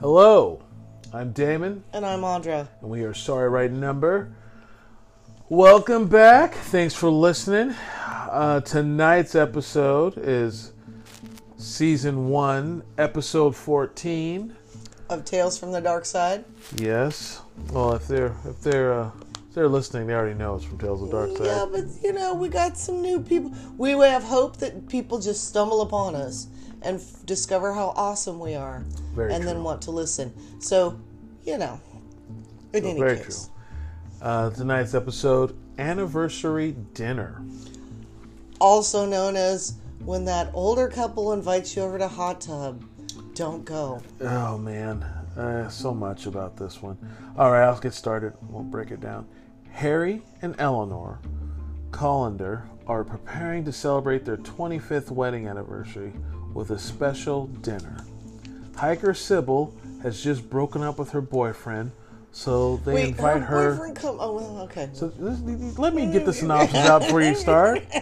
Hello, I'm Damon, And I'm Audra. and we are Sorry Right Number. Welcome back. Thanks for listening. Uh, tonight's episode is season one, episode 14. Of Tales from the Dark Side. Yes. Well, if they're if they're uh, if they're listening, they already know it's from Tales of the Dark Side. Yeah, but you know, we got some new people. We have hope that people just stumble upon us and f- discover how awesome we are. Very and then want to listen. So, you know, in any Very case. true. Uh, tonight's episode, anniversary dinner. Also known as when that older couple invites you over to hot tub, don't go. Oh man, uh, so much about this one. All right, let's get started. We'll break it down. Harry and Eleanor Collender are preparing to celebrate their 25th wedding anniversary with a special dinner. Hiker Sybil has just broken up with her boyfriend, so they Wait, invite her her. boyfriend come. Oh, okay. So let me get the synopsis out before you start.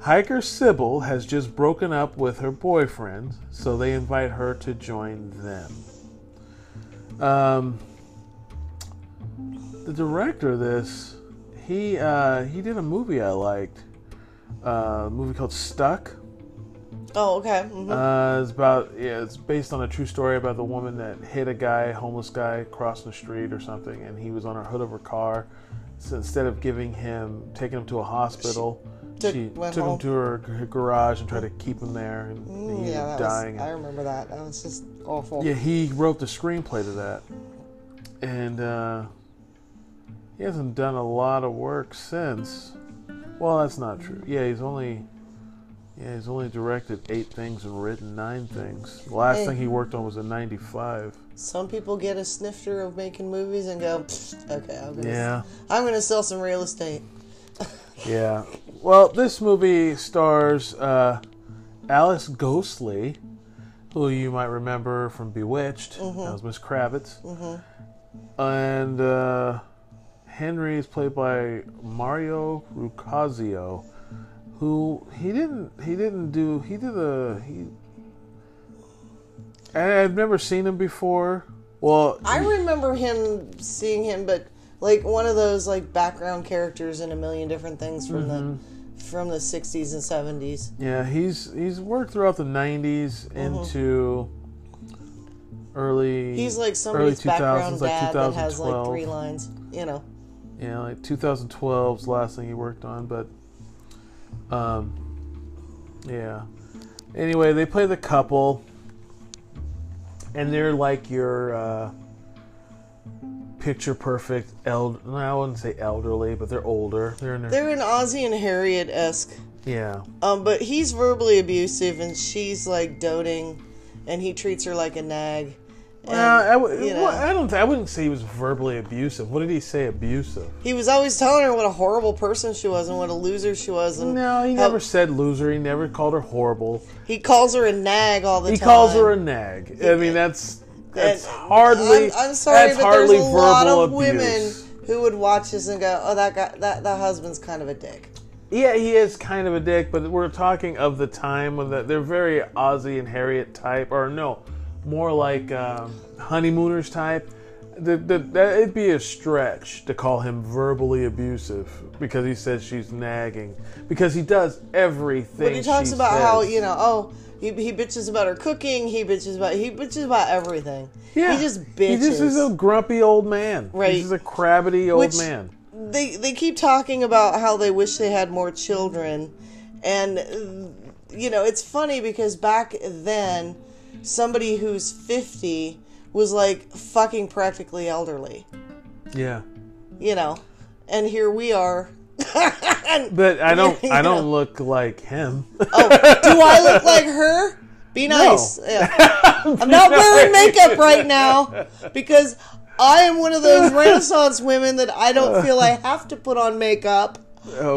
Hiker Sybil has just broken up with her boyfriend, so they invite her to join them. Um, the director of this, he uh, he did a movie I liked, uh, a movie called Stuck. Oh, okay. mhm. Uh, it's about yeah, it's based on a true story about the woman that hit a guy, homeless guy, crossing the street or something, and he was on her hood of her car. So instead of giving him, taking him to a hospital, she went took him to her, her garage and tried to keep him there, and he Mm, ended yeah, that dying. was, I remember that. That was just awful. yeah, he wrote the screenplay to that, and uh, he hasn't done a lot of work since. Well, that's not true. Yeah, he's only. Yeah, he's only directed eight things and written nine things. The last Hey. thing he worked on was in '95. Some people get a snifter of making movies and go, okay, I'm gonna, Yeah, I'm gonna sell some real estate. yeah. Well, this movie stars uh, Alice Ghostley, who you might remember from Bewitched. That was Miss Kravitz. And uh, Henry is played by Mario Roccuzzo, who he didn't he didn't do he did a he. I've never seen him before. Well, I remember him seeing him, but like one of those like background characters in a million different things from Mm-hmm. the from the 60s and 70s. Yeah, he's he's worked throughout the '90s into early. He's like early somebody's 2000s, background like dad that has like 2012. three lines. You know, Yeah, like 2012's last thing he worked on, but um, yeah. Anyway, they play the couple, and they're like your uh, picture perfect. elder. no, I wouldn't say elderly, but they're older. They're in their they're an Ozzie and Harriet esque. yeah. Um, but he's verbally abusive and she's like doting, and he treats her like a nag. Well, I, w- you know. well, I don't. I wouldn't say he was verbally abusive. What did he say abusive? He was always telling her what a horrible person she was and what a loser she was, and No, he how- never said loser. He never called her horrible. he calls her a nag all the He time. He calls her a nag. I mean, that's that's And hardly. I'm, I'm sorry, that's but hardly there's a lot of abuse. women who would watch this and go, "Oh, that guy, that that husband's kind of a dick." Yeah, he is kind of a dick, but we're talking of the time when the, they're very Ozzie and Harriet type, or no, more like um, honeymooners type. The, the, that, it'd be a stretch to call him verbally abusive because he says she's nagging because he does everything. But he talks about how you know, oh, he, he bitches about her cooking. He bitches about he bitches about everything. Yeah, he just bitches. He just is a grumpy old man. Right. He's a crabbity old Which- man. they they keep talking about how they wish they had more children and you know it's funny because back then somebody who's 50 was like fucking practically elderly Yeah. you know and here we are But I don't. I don't know. look like him. oh do i look like her be nice Yeah. i'm not wearing makeup right now because i am one of those renaissance women that i don't feel i have to put on makeup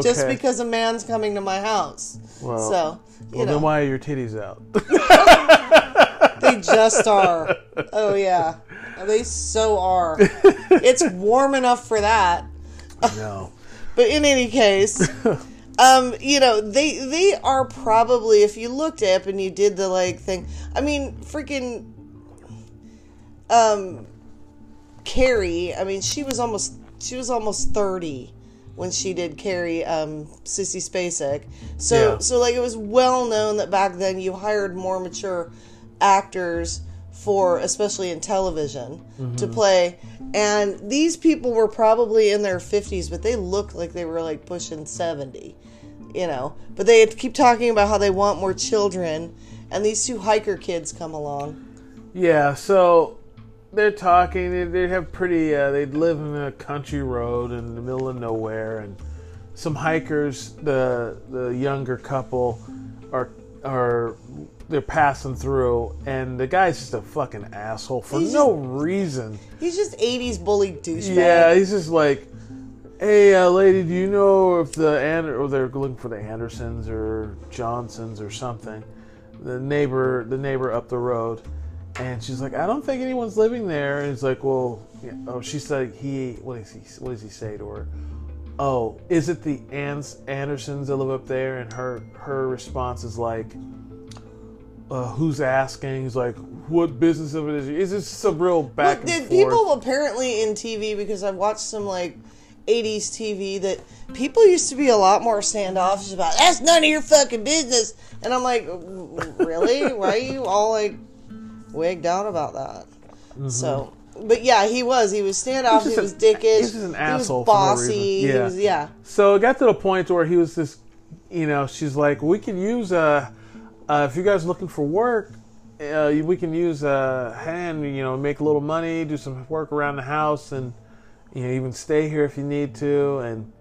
just because a man's coming to my house. Well, so, you Well, know, then why are your titties out? Just are. Oh yeah, they so are. It's warm enough for that. no. But in any case, um, you know, they they are probably if you looked up and you did the like thing. I mean, freaking um, Carrie. I mean, she was almost she was almost thirty when she did Carrie, um, Sissy Spacek. So Yeah. so like it was well known that back then you hired more mature actors for especially in television to play and these people were probably in their 50s but they looked like they were like pushing 70 you know but they keep talking about how they want more children and these two hiker kids come along Yeah, so they're talking. They, they have pretty. Uh, they live in a country road in the middle of nowhere, and some hikers. The the younger couple are are they're passing through, and the guy's just a fucking asshole for He's no reason. he's just 80s bully douchebag Yeah, he's just like, hey, uh, lady, do you know if the and or they're looking for the Andersons or Johnsons or something? The neighbor, the neighbor up the road, and she's like, I don't think anyone's living there. And he's like, well, yeah. oh, she said he. What does he? What does he say to her? Oh, is it the Ans Andersons that live up there? And her her response is like, uh, who's asking? He's like, what business of it is? Is this some real back But and forth? people apparently in TV because I've watched some like 80s TV that people used to be a lot more standoffish about. That's none of your fucking business. And I'm like, really? Why are you all like wigged out about that? So, but yeah, he was. He was standoffish. He was an- dickish. he's just an he asshole was for no bossy. He Yeah. was, yeah. So it got to the point where he was just, you know, she's like, we can use uh, uh if you guys are looking for work, uh, we can use a hand, you know, make a little money, do some work around the house, and you know, even stay here if you need to. And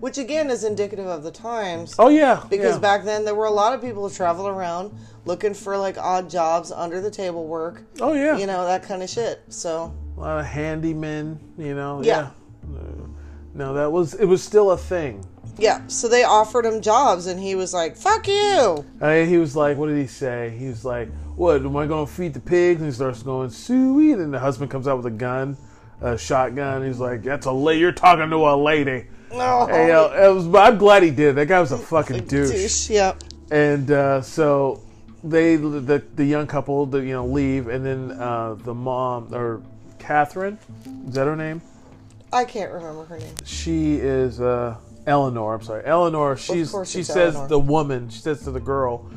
Which again is indicative of the times. oh yeah, Because yeah. back then there were a lot of people who traveled around looking for like odd jobs, under the table work, oh yeah, you know, that kind of shit. So a lot of handymen, you know, Yeah. yeah. Uh, No, that was it was still a thing. Yeah, so they offered him jobs, and he was like, "Fuck you." Uh, he was like, what did he say? He was like, what, am I going to feed the pigs? And he starts going, sweet. And the husband comes out with a gun, a shotgun. He's like, that's a lady. You're talking to a lady. No, Hey, uh, it was, I'm glad he did. That guy was a fucking douche. douche. Yeah, And uh, so they, the, the young couple, the, you know, leave. And then uh, the mom, or Catherine, is that her name? I can't remember her name. she is uh, Eleanor. I'm sorry, Eleanor. She's she says Eleanor. the woman. She says to the girl,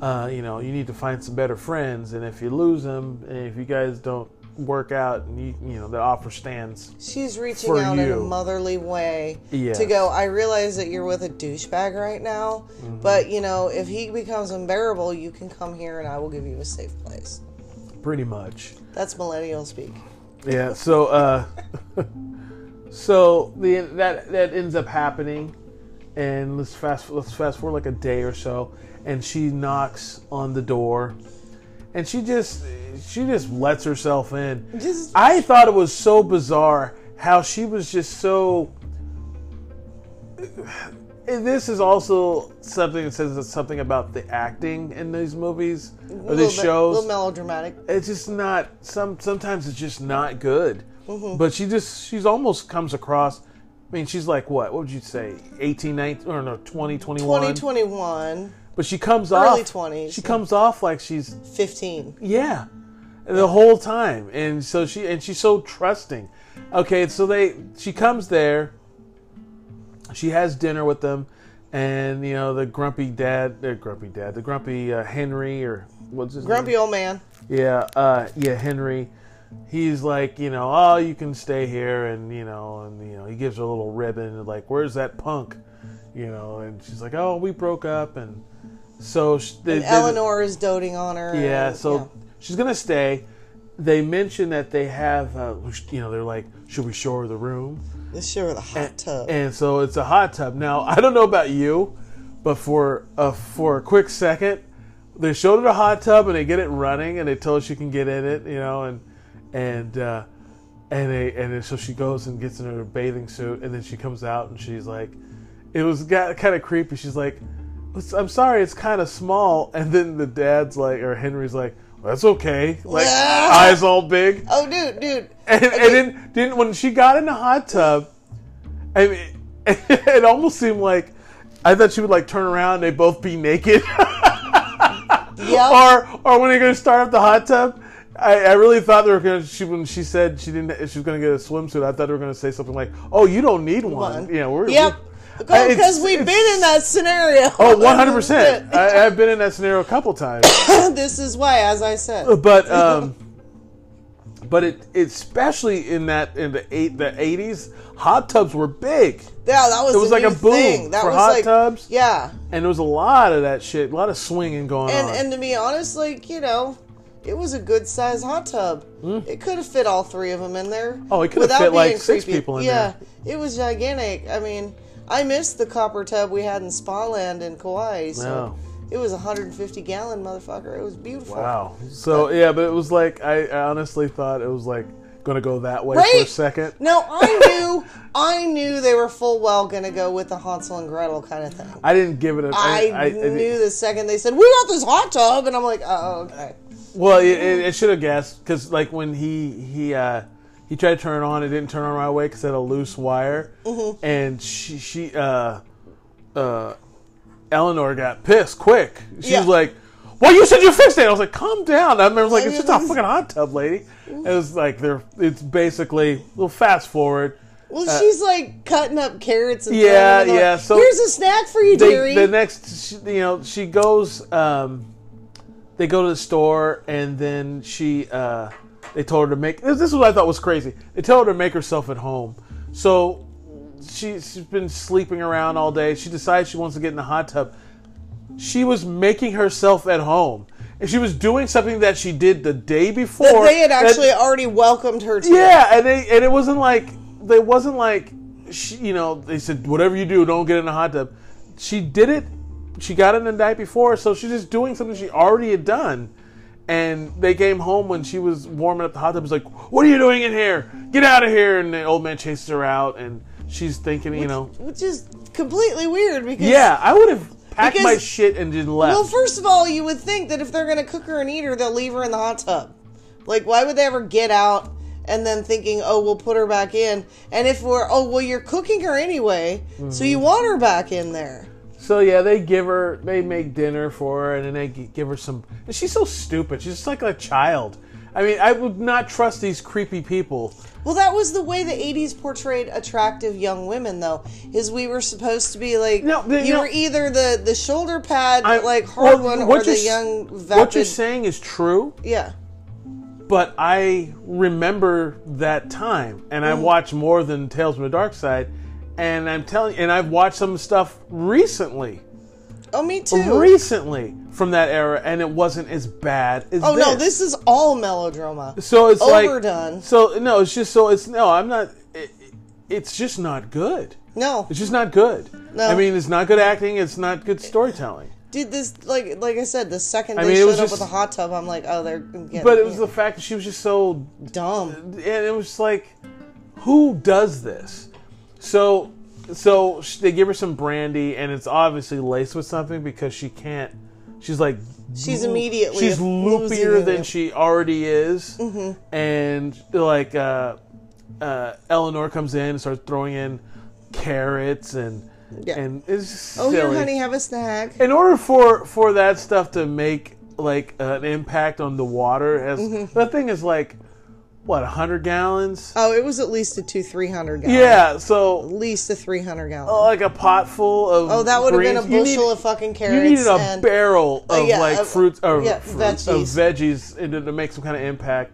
uh, you know, you need to find some better friends, and if you lose them, and if you guys don't work out, and you you know the offer stands. She's reaching out in a motherly way Yes. to go. I realize that you're with a douchebag right now, Mm-hmm. but you know, if he becomes unbearable, you can come here, and I will give you a safe place. Pretty much. That's millennial speak. Yeah. So uh, so the that that ends up happening, and let's fast let's fast forward like a day or so, and she knocks on the door, and she just she just lets herself in. Just I thought it was so bizarre how she was just so. And This is also something that says something about the acting in these movies or these bit- shows. little melodramatic. it's just not some. Sometimes it's just not good. Mm-hmm. But she just she's almost comes across. I mean, she's like what? What would you say? 18, 19, or no, 20, 21? 2021, But she comes Early off. 20s. She comes off like she's 15. yeah, the whole time, and so she and she's so trusting. Okay, so they she comes there. She has dinner with them, and you know the grumpy dad, the grumpy dad, the grumpy uh, Henry or what's his name? Grumpy name? old man. Yeah, uh, yeah, Henry. He's like, you know, oh, you can stay here, and you know, and you know, he gives her a little ribbon, and like, where's that punk, you know, and she's like, oh, we broke up, and so sh- they, And they- Eleanor is doting on her. yeah, and- so yeah. she's gonna stay. They mention that they have, uh, you know, they're like, should we show her the room? Let's show her the hot tub. And so it's a hot tub. Now I don't know about you, but for a for a quick second, they showed her the hot tub and they get it running and they told her she can get in it, you know, and and uh, and they and so she goes and gets in her bathing suit and then she comes out and she's like, it was got kind of creepy. She's like, I'm sorry, it's kind of small. And then the dad's like, or Henry's like, well, that's okay, like eyes all big. oh, dude, dude. And, and then, then when she got in the hot tub, I mean, it almost seemed like I thought she would like turn around and they both be naked, Yeah. or or when they're gonna start up the hot tub, I, I really thought they were gonna. She when she said she didn't, she was gonna get a swimsuit. I thought they were gonna say something like, "Oh, you don't need one." One. Yeah, we're Yep. we're- Because we've it's- been in that scenario. Oh, 100 percent. I've been in that scenario a couple times. this is why, as I said. but um, but it especially in that in the eight the eighties, hot tubs were big, Yeah, that was. It was the like a boom thing. That for was hot like, tubs. Yeah, and there was a lot of that shit, a lot of swinging going and on. and to be honest, like you know, it was a good sized hot tub. Hmm. It could have fit all three of them in there. Oh, it could have fit, like, being six creepy. people in there. yeah, it was gigantic. I mean, I missed the copper tub we had in Spa Land in Kauai. So Wow. it was a 150 gallon motherfucker. It was beautiful. wow. So yeah, but it was like I, I honestly thought it was like gonna go that way for a second. No, I knew, I knew they were full well gonna go with the Hansel and Gretel kind of thing. I didn't give it a. I, I, I, knew the second they said we got this hot tub, and I'm like, oh, okay. Well, it, it, it should have guessed because like when he he uh, he tried to turn it on, it didn't turn on right away because it had a loose wire, Mm-hmm. and she she uh, uh, Eleanor got pissed quick. She Yeah. was like, "Well, you said you fixed it." I was like, "Calm down." I was like, "It's just a fucking hot tub, lady." It was like they're it's basically well fast forward. Well, she's like cutting up carrots and Uh, yeah, throwing them in the- yeah, so- here's a snack for you, they, dearie. the next, you know, she goes. Um, they go to the store, and then she. Uh, they told her to make. This, this is what I thought was crazy. They told her to make herself at home. So she, she's been sleeping around all day. She decides she wants to get in the hot tub. She was making herself at home, and she was doing something that she did the day before. That they had actually already welcomed her to. yeah, and they and it wasn't like they wasn't like she, you know they said whatever you do, don't get in the hot tub. She did it. She got in the night before, so she's just doing something she already had done. And they came home when she was warming up the hot tub. Was like, "What are you doing in here? Get out of here!" And the old man chases her out, and she's thinking, you know, Which is completely weird because. yeah, I would have packed my shit and just left. Well, first of all, you would think that if they're going to cook her and eat her, they'll leave her in the hot tub. Like, why would they ever get out and then thinking, oh, we'll put her back in? And if we're, oh, well, you're cooking her anyway, so Mm-hmm. you want her back in there. So yeah, they give her, they make dinner for her, and then they give her some. And she's so stupid. She's just like a child. I mean, I would not trust these creepy people. Well, that was the way the '80s portrayed attractive young women, though. Is we were supposed to be like No, the- you no. were either the the shoulder pad, I- like hard well, one, or the young What you're saying is true, Yeah, but I remember that time, and Mm. I watched more than Tales from the Dark Side, and I'm telling, and I've watched some stuff recently, oh, me too. recently from that era, and it wasn't as bad as oh no, this is all melodrama. So it's Overdone. like so no, it's just so it's no, I'm not. It, it's just not good. No, It's just not good. No. I mean, it's not good acting. It's not good storytelling. Dude, this like like I said, the second I they mean, it showed up just- with a hot tub, I'm like, oh, they're getting But it was the fact that she was just so, dumb. and it was like, who does this? So, so sh- they give her some brandy, and it's obviously laced with something because she can't. She's like, She's immediately she's loopier than she already is, Mm-hmm. and like uh, uh, Eleanor comes in and starts throwing in carrots and Yeah. and it's just Oh, silly. here, honey, have a snack. in order for for that stuff to make like an impact on the water as Mm-hmm. that thing is like what 100 gallons Oh, it was at least a two, three hundred gallon. yeah so at least a three hundred gallon. Oh, like a pot full of oh, that would have been a bushel of fucking carrots. you needed a and, barrel of yeah, like of- fruits or yeah, fruits, veggies. of veggies in- to make some kind of impact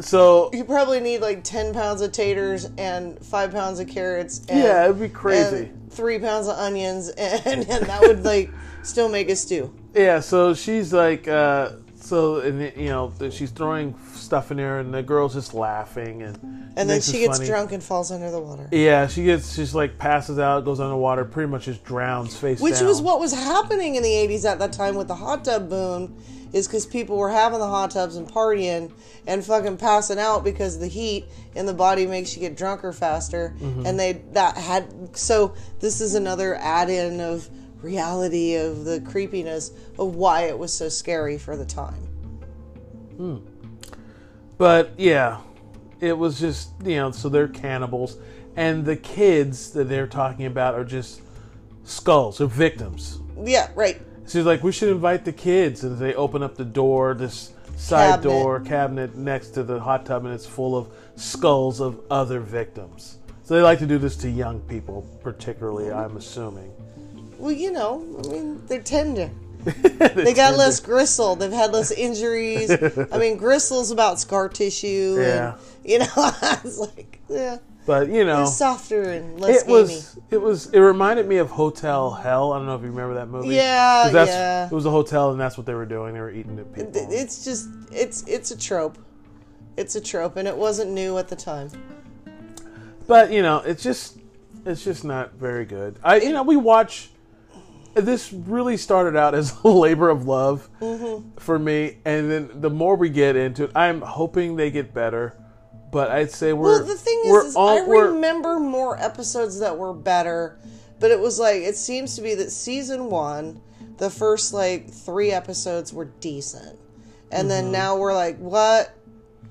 so You probably need like ten pounds of taters and five pounds of carrots. And, yeah it'd be crazy and three pounds of onions, and, and that would like still make a stew. Yeah, so she's like, uh, so and you know, she's throwing stuff in there, and the girl's just laughing, and And then she gets funny. drunk and falls under the water. Yeah, she gets, she's like passes out, goes underwater, pretty much just drowns face Which down. was what was happening in the 80s at that time with the hot tub boom, is because people were having the hot tubs and partying and fucking passing out because the heat in the body makes you get drunker faster. Mm-hmm. And they, that had, so this is another add in of reality of the creepiness of why it was so scary for the time. Hmm. But yeah, it was just you know, so they're cannibals, and the kids that they're talking about are just skulls or victims. Yeah, right. She's like, we should invite the kids, and they open up the door. This side Cabinet. door cabinet next to the hot tub, and it's full of skulls of other victims. So they like to do this to young people, particularly. I'm assuming. Well, you know, I mean, they're tender. They got less gristle. They've had less injuries. I mean, gristle's about scar tissue. Yeah. And, you know, it's like, yeah. But you know, It's softer and less it gamey. was it was it reminded me of Hotel Hell. I don't know if you remember that movie. Yeah, yeah. It was a hotel, and that's what they were doing. They were eating the people. It's just, it's it's a trope. It's a trope, and it wasn't new at the time. But you know, it's just it's just not very good. I you know we watch. This really started out as a labor of love Mm-hmm. for me, and then the more we get into it, I'm hoping they get better. But I'd say we're Well, the thing is, is all- I remember more episodes that were better, but it was like it seems to be that season one, the first like three episodes were decent, and then Mm-hmm. now we're like, what,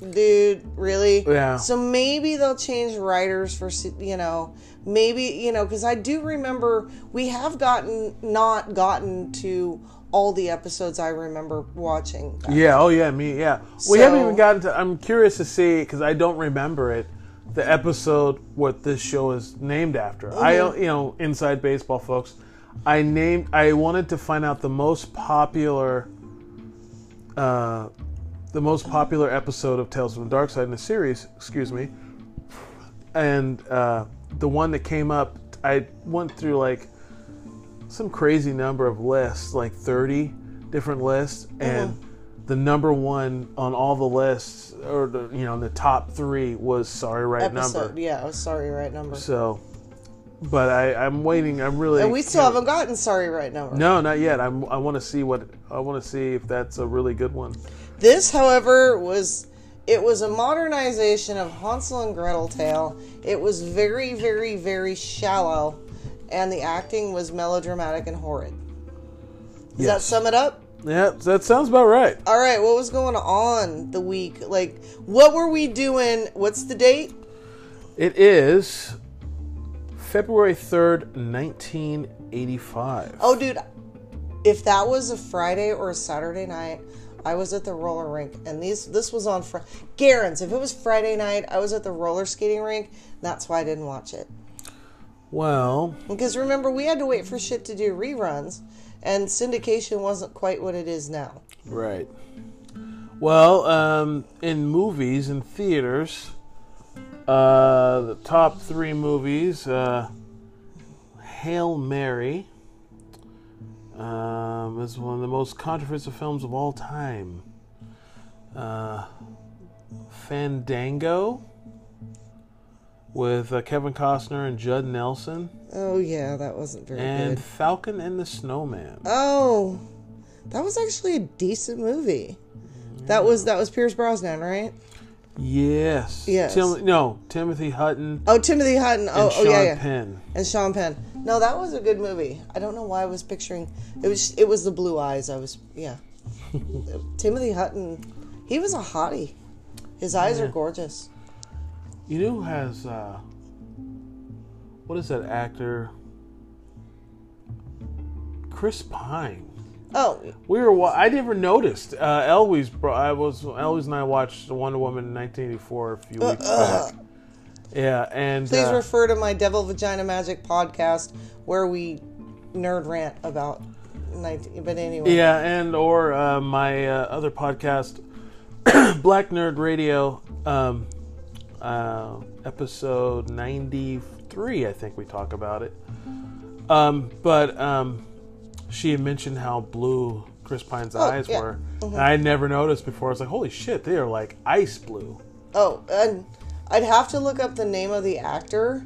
dude, really? Yeah. So maybe they'll change writers for you know, maybe you know, because I do remember we have gotten not gotten to all the episodes I remember watching. Yeah. Oh, yeah. Me. Yeah. We haven't even gotten to. I'm curious to see because I don't remember it. The episode what this show is named after. I Mm-hmm. you know inside baseball folks. I named. I wanted to find out the most popular. Uh, the most popular episode of Tales from the Dark Side in the series. Excuse me. And uh, the one that came up, I went through like some crazy number of lists, like 30 different lists, uh-huh. and the number one on all the lists, or the, you know, the top three was Sorry Right Episode, Number. yeah, I was sorry, right number. So, but I, I'm waiting. I'm really. And we still haven't gotten sorry right number. No, not yet. I'm, I want to see what I want to see if that's a really good one. This, however, was it was a modernization of Hansel and Gretel tale. It was very, very, very shallow, and the acting was melodramatic and horrid. Does that sum it up? Yeah, that sounds about right. All right, what was going on the week? Like, what were we doing? What's the date? It is February 3rd, 1985. Oh, dude, if that was a Friday or a Saturday night, I was at the roller rink, and these this was on Fr- Garen's. If it was Friday night, I was at the roller skating rink. That's why I didn't watch it. Well, Because remember, we had to wait for shit to do reruns, and syndication wasn't quite what it is now. Right. Well, um, in movies and theaters, uh, the top three movies: uh, Hail Mary um, is one of the most controversial films of all time. Uh, Fandango with uh, Kevin Costner and Judd Nelson, Oh yeah, that wasn't very and good. And Falcon and the Snowman. Oh, that was actually a decent movie. That was that was Pierce Brosnan, right? Yes. Yes. Tim- no, Timothy Hutton Oh, Timothy Hutton. Oh, and oh Sean yeah, yeah. Penn. and Sean Penn. No, that was a good movie. I don't know why I was picturing it was it was the blue eyes. I was yeah. Timothy Hutton, he was a hottie. His eyes are gorgeous. You know who has uh what is that actor? Chris Pine. Oh, We were. wa- I never noticed. Uh, Eloise, bro. I was. Eloise and I watched Wonder Woman in 1984 a few weeks back. Yeah, and please uh, refer to my Devil Vagina Magic podcast where we nerd rant about 19. But anyway, yeah, and or uh, my uh, other podcast, Black Nerd Radio, um, uh, episode 93. I think we talk about it. Um, but um, she had mentioned how blue Chris Pine's eyes yeah. were. And I had never noticed before. I was like, holy shit, they are like ice blue. Oh, and I'd have to look up the name of the actor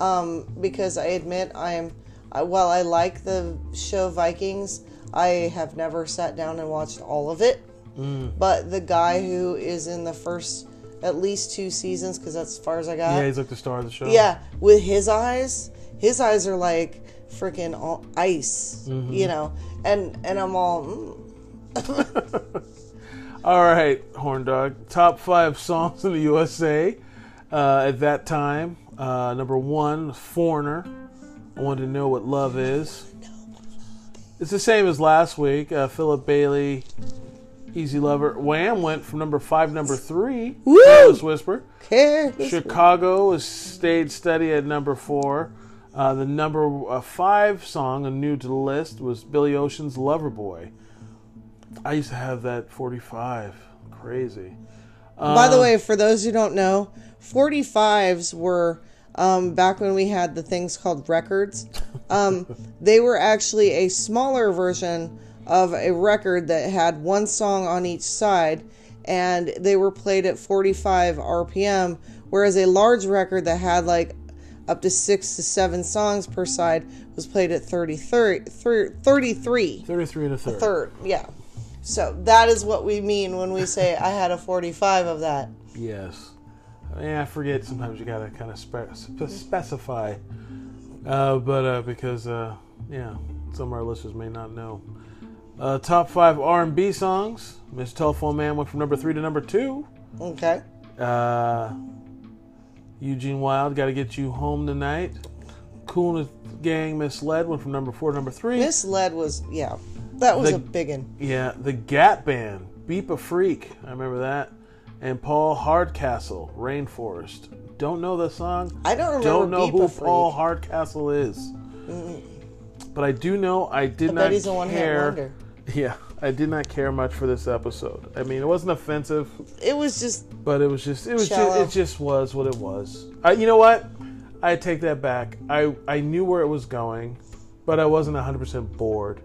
um, because I admit I'm. I, while I like the show Vikings, I have never sat down and watched all of it. But the guy who is in the first at least two seasons, because that's as far as I got. Yeah, he's like the star of the show. Yeah, with his eyes, his eyes are like freaking all ice, you know, and and I'm all. Mm. All right, Horn Dog. Top five songs in the USA uh, at that time. Uh, number one, Foreigner. I wanted to know what love is. It's the same as last week. Uh, Philip Bailey Easy Lover. Wham went from number five, number three. Woo! Careless Whisper. Careless Chicago has stayed steady at number four. Uh, the number uh, five song, and new to the list, was Billy Ocean's Loverboy. I used to have that 45. Crazy. By the way, for those who don't know, 45s were um, back when we had the things called records. Um, they were actually a smaller version of a record that had one song on each side, and they were played at 45 RPM, whereas a large record that had like up to six to seven songs per side was played at 30, 30, 33 33 and a third. third. Yeah. So that is what we mean when we say I had a 45 of that. Yes. Yeah, I forget. Sometimes you gotta kind of spe- spe- specify, uh, but uh, because uh, yeah, some of our listeners may not know. Uh, top five R&B songs. Miss Telephone Man went from number three to number two. Okay. Uh, Eugene Wilde, got to get you home tonight. Kool and the Gang, Misled went from number four to number three. Misled was yeah, that was The- a big one. Yeah, the Gap Band, Beep a Freak. I remember that. And Paul Hardcastle, Rainforest. Don't know the song. I don't remember Don't know Beep who. Paul Hardcastle is. But I do know I did I not he's a one care. wonder. Yeah, I did not care much for this episode. I mean, it wasn't offensive, It was just but it was just it was just, it just was what it was. I, you know what? I take that back. I I knew where it was going, but I wasn't 100% bored.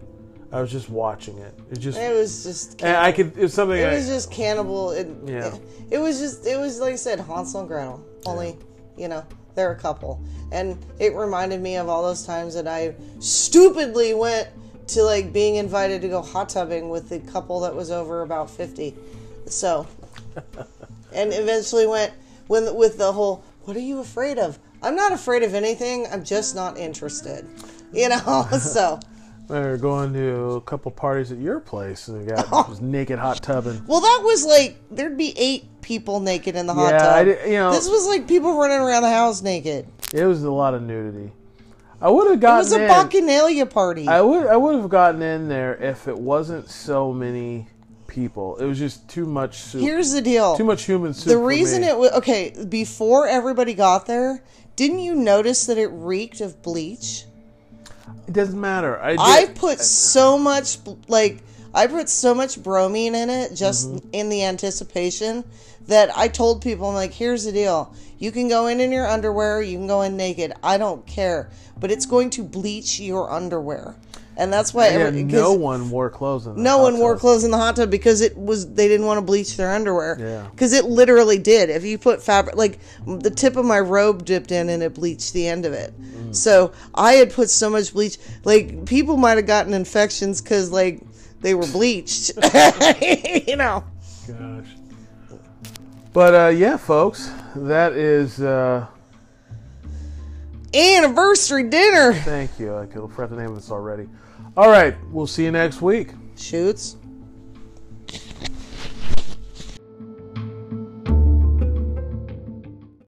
I was just watching it. It just it was just I could it's something it I, was just cannibal and Yeah. it, it was just it was like I said Hansel and Gretel only you know they're a couple and it reminded me of all those times that I stupidly went to like being invited to go hot tubbing with the couple that was over about 50 so and eventually went when with the whole what are you afraid of I'm not afraid of anything I'm just not interested you know so we were going to a couple parties at your place and got oh. just naked hot tubbing. Well, that was like there'd be eight people naked in the hot Yeah, tub. I you know- this was like people running around the house naked. It was a lot of nudity. I would have It gotten was a in. bacchanalia party. I would I would have gotten in there if it wasn't so many people. It was just too much soup. Here's the deal. too much human soup. the reason it was okay before everybody got there. Didn't you notice that it reeked of bleach? it doesn't matter. I did, I put so much like I put so much bromine in it just Mm-hmm. in the anticipation that I told people I'm like, here's the deal. You can go in in your underwear, you can go in naked. I don't care, but it's going to bleach your underwear. And that's why yeah, every- no one wore clothes in the no one wore clothes in the hot tub because it was they didn't want to bleach their underwear. Yeah. Because it literally did. If you put fabric, like the tip of my robe dipped in and it bleached the end of it. Mm. So I had put so much bleach, like people might have gotten infections because like they were bleached. you know. Gosh. But uh, yeah, folks, that is. Uh, Anniversary dinner. thank you. I could forgot the name of this already. All right, we'll see you next week. Shoots.